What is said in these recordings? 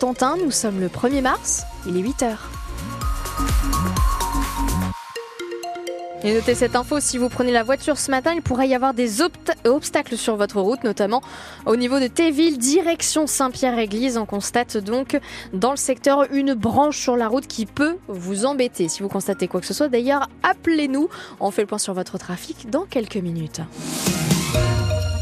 Tantin, nous sommes le 1er mars, il est 8h. Et notez cette info, si vous prenez la voiture ce matin, il pourrait y avoir des obstacles sur votre route, notamment au niveau de Téville, direction Saint-Pierre-Église. On constate donc dans le secteur une branche sur la route qui peut vous embêter. Si vous constatez quoi que ce soit, d'ailleurs, appelez-nous. On fait le point sur votre trafic dans quelques minutes.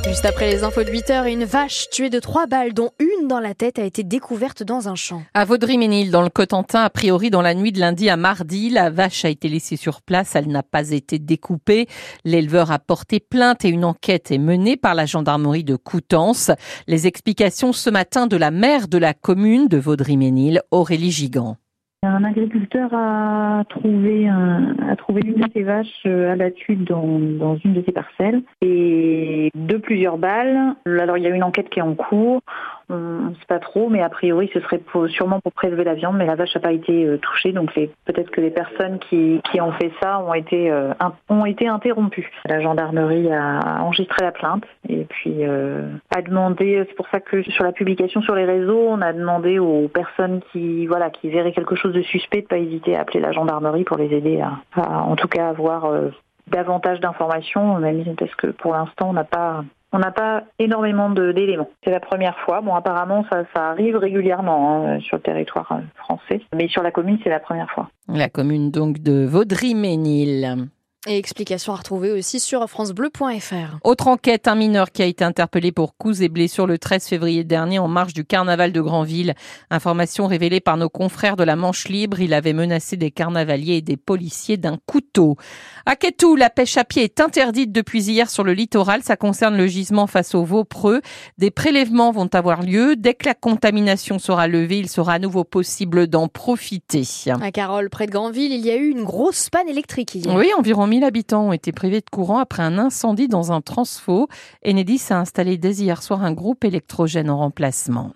Juste après les infos de 8 heures, une vache tuée de trois balles, dont une dans la tête, a été découverte dans un champ. À Vaudry-Ménil, dans le Cotentin, a priori dans la nuit de lundi à mardi, la vache a été laissée sur place, elle n'a pas été découpée. L'éleveur a porté plainte et une enquête est menée par la gendarmerie de Coutances. Les explications ce matin de la maire de la commune de Vaudry-Ménil, Aurélie Gigant. Un agriculteur a trouvé, un, a trouvé une de ses vaches euh, abattue dans, dans une de ses parcelles et de plusieurs balles. Alors il y a une enquête qui est en cours on ne sait pas trop, mais a priori ce serait sûrement pour prélever la viande, mais la vache n'a pas été euh, touchée, donc peut-être que les personnes qui, ont fait ça ont été, euh, ont été interrompues. La gendarmerie a enregistré la plainte et puis euh, a demandé, c'est pour ça que sur la publication sur les réseaux, on a demandé aux personnes qui, voilà, qui verraient quelque chose de suspect de ne pas hésiter à appeler la gendarmerie pour les aider à, en tout cas avoir davantage d'informations, même parce que pour l'instant on n'a pas on n'a pas énormément d'éléments. C'est la première fois. Bon, apparemment, ça, arrive régulièrement hein, sur le territoire euh, français, mais sur la commune, c'est la première fois. La commune donc de Vaudry-Ménil. Et explications à retrouver aussi sur francebleu.fr. Autre enquête, un mineur qui a été interpellé pour coups et blessures le 13 février dernier en marge du carnaval de Granville. Information révélée par nos confrères de la Manche Libre, il avait menacé des carnavaliers et des policiers d'un couteau. À Ketou, la pêche à pied est interdite depuis hier sur le littoral. Ça concerne le gisement face au Vaupreux. Des prélèvements vont avoir lieu. Dès que la contamination sera levée, il sera à nouveau possible d'en profiter. À Carole, près de Granville, il y a eu une grosse panne électrique hier. Oui, environ 1000 habitants ont été privés de courant après un incendie dans un transfo. Enedis a installé dès hier soir un groupe électrogène en remplacement.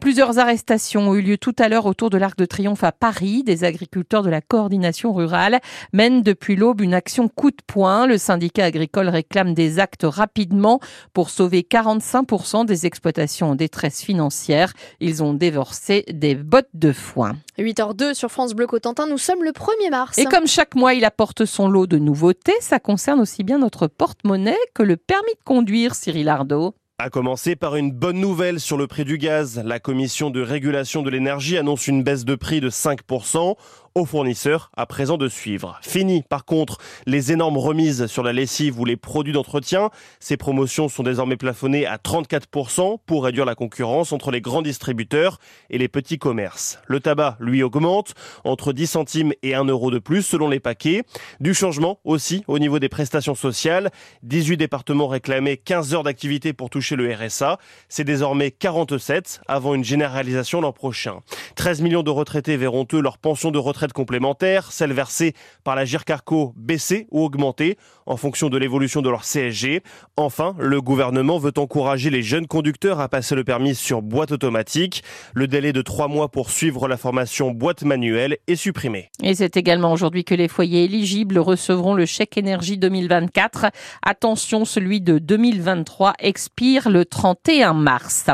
Plusieurs arrestations ont eu lieu tout à l'heure autour de l'Arc de Triomphe à Paris. Des agriculteurs de la coordination rurale mènent depuis l'aube une action coup de poing. Le syndicat agricole réclame des actes rapidement pour sauver 45% des exploitations en détresse financière. Ils ont dévorcé des bottes de foin. 8h02 sur France Bleu Cotentin, nous sommes le 1er mars. Et comme chaque mois, il apporte son lot de nouveautés, ça concerne aussi bien notre porte-monnaie que le permis de conduire, Cyril Ardo. A commencer par une bonne nouvelle sur le prix du gaz. La commission de régulation de l'énergie annonce une baisse de prix de 5% aux fournisseurs à présent de suivre. Fini par contre les énormes remises sur la lessive ou les produits d'entretien. Ces promotions sont désormais plafonnées à 34% pour réduire la concurrence entre les grands distributeurs et les petits commerces. Le tabac, lui, augmente entre 10 centimes et 1 euro de plus selon les paquets. Du changement aussi au niveau des prestations sociales. 18 départements réclamaient 15 heures d'activité pour toucher le RSA. C'est désormais 47 avant une généralisation l'an prochain. 13 millions de retraités verront eux leur pension de retraite complémentaires, celles versées par la GIRCARCO baissées ou augmentées en fonction de l'évolution de leur CSG. Enfin, le gouvernement veut encourager les jeunes conducteurs à passer le permis sur boîte automatique. Le délai de trois mois pour suivre la formation boîte manuelle est supprimé. Et c'est également aujourd'hui que les foyers éligibles recevront le chèque énergie 2024. Attention, celui de 2023 expire le 31 mars.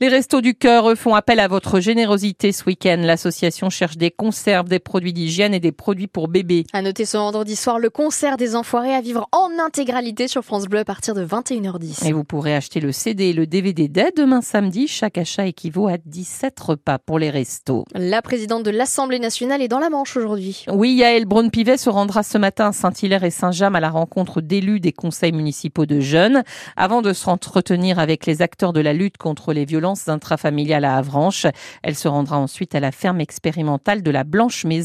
Les Restos du Cœur font appel à votre générosité ce week-end. L'association cherche des conserves, des produits d'hygiène et des produits pour bébés. À noter ce vendredi soir le concert des Enfoirés à vivre en intégralité sur France Bleu à partir de 21h10. Et vous pourrez acheter le CD et le DVD dès demain samedi. Chaque achat équivaut à 17 repas pour les restos. La présidente de l'Assemblée nationale est dans la Manche aujourd'hui. Oui, Yael Braun-Pivet se rendra ce matin à Saint-Hilaire et Saint-James à la rencontre d'élus des conseils municipaux de jeunes avant de se entretenir avec les acteurs de la lutte contre les violences intrafamiliales à Avranches. Elle se rendra ensuite à la ferme expérimentale de la Blanche Maison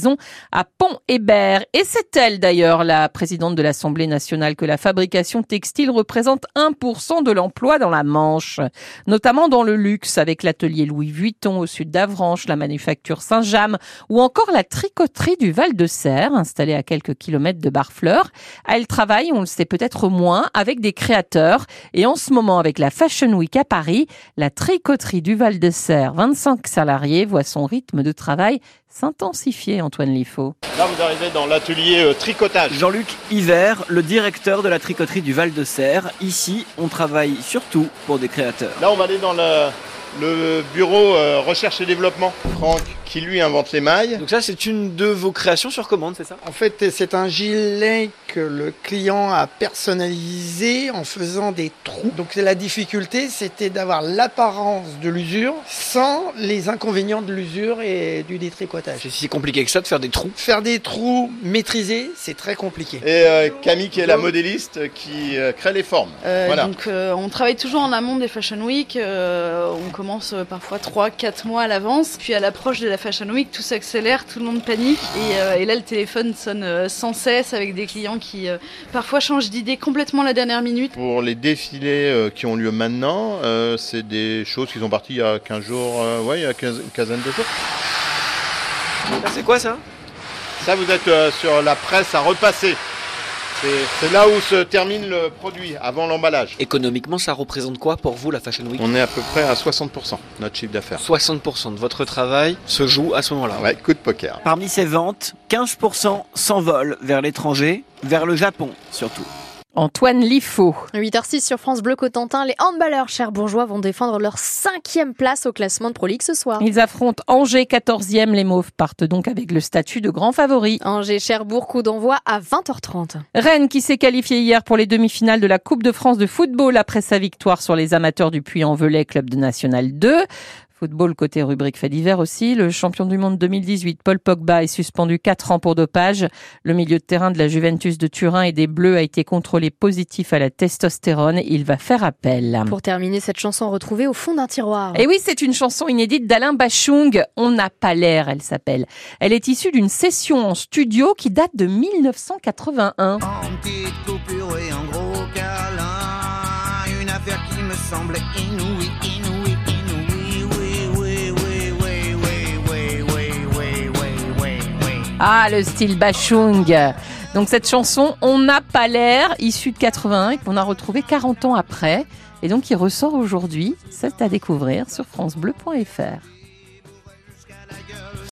à Pont-Hébert. Et c'est elle d'ailleurs, la présidente de l'Assemblée nationale, que la fabrication textile représente 1% de l'emploi dans la Manche, notamment dans le luxe avec l'atelier Louis Vuitton au sud d'Avranches, la manufacture Saint-James ou encore la tricoterie du Val-de-Serre, installée à quelques kilomètres de Barfleur. Elle travaille, on le sait peut-être moins, avec des créateurs et en ce moment avec la Fashion Week à Paris, la tricoterie du Val-de-Serre, 25 salariés, voit son rythme de travail s'intensifier, Antoine Liffaut. Là, vous arrivez dans l'atelier euh, tricotage. Jean-Luc Hiver, le directeur de la tricoterie du Val-de-Serre. Ici, on travaille surtout pour des créateurs. Là, on va aller dans le le bureau euh, recherche et développement. Franck, qui lui invente les mailles. Donc ça, c'est une de vos créations sur commande, c'est ça? En fait, c'est un gilet que le client a personnalisé en faisant des trous. Donc la difficulté, c'était d'avoir l'apparence de l'usure sans les inconvénients de l'usure et du détricotage. C'est si compliqué que ça de faire des trous. Faire des trous maîtrisés, c'est très compliqué. Et euh, Camille, qui est la modéliste, qui euh, crée les formes. Euh, Voilà. Donc euh, on travaille toujours en amont des Fashion Week. euh, on commence euh, parfois 3-4 mois à l'avance. Puis à l'approche de la Fashion Week, tout s'accélère, tout le monde panique. Et, euh, et là, le téléphone sonne euh, sans cesse avec des clients qui euh, parfois changent d'idée complètement à la dernière minute. Pour les défilés euh, qui ont lieu maintenant, euh, c'est des choses qui sont parties il y a 15 jours, euh, ouais, il y a 15 une quinzaine de jours. C'est quoi ça? Ça, vous êtes euh, sur la presse à repasser. C'est là où se termine le produit, avant l'emballage. Économiquement, ça représente quoi pour vous la Fashion Week? On est à peu près à 60% notre chiffre d'affaires. 60% de votre travail se joue à ce moment-là. Ouais, coup de poker. Parmi ces ventes, 15% s'envolent vers l'étranger, vers le Japon surtout. Antoine Liffaut. 8h06 sur France Bleu Cotentin, les handballeurs cherbourgeois vont défendre leur cinquième place au classement de Pro League ce soir. Ils affrontent Angers 14e. Les Mauves partent donc avec le statut de grand favori. Angers-Cherbourg, coup d'envoi à 20h30. Rennes qui s'est qualifié hier pour les demi-finales de la Coupe de France de football après sa victoire sur les amateurs du Puy-en-Velay, club de National 2. Football côté rubrique fait divers aussi. Le champion du monde 2018, Paul Pogba, est suspendu 4 ans pour dopage. Le milieu de terrain de la Juventus de Turin et des Bleus a été contrôlé positif à la testostérone. Il va faire appel. Pour terminer cette chanson retrouvée au fond d'un tiroir. Et oui, c'est une chanson inédite d'Alain Bachung. On n'a pas l'air, elle s'appelle. Elle est issue d'une session en studio qui date de 1981. En petite coupure et en gros câlin. Une affaire qui me semblait inouïe, inouïe, inouïe. Ah, le style Bachung. Donc cette chanson, On n'a pas l'air, issue de 81 et qu'on a retrouvée 40 ans après. Et donc il ressort aujourd'hui. C'est à découvrir sur francebleu.fr.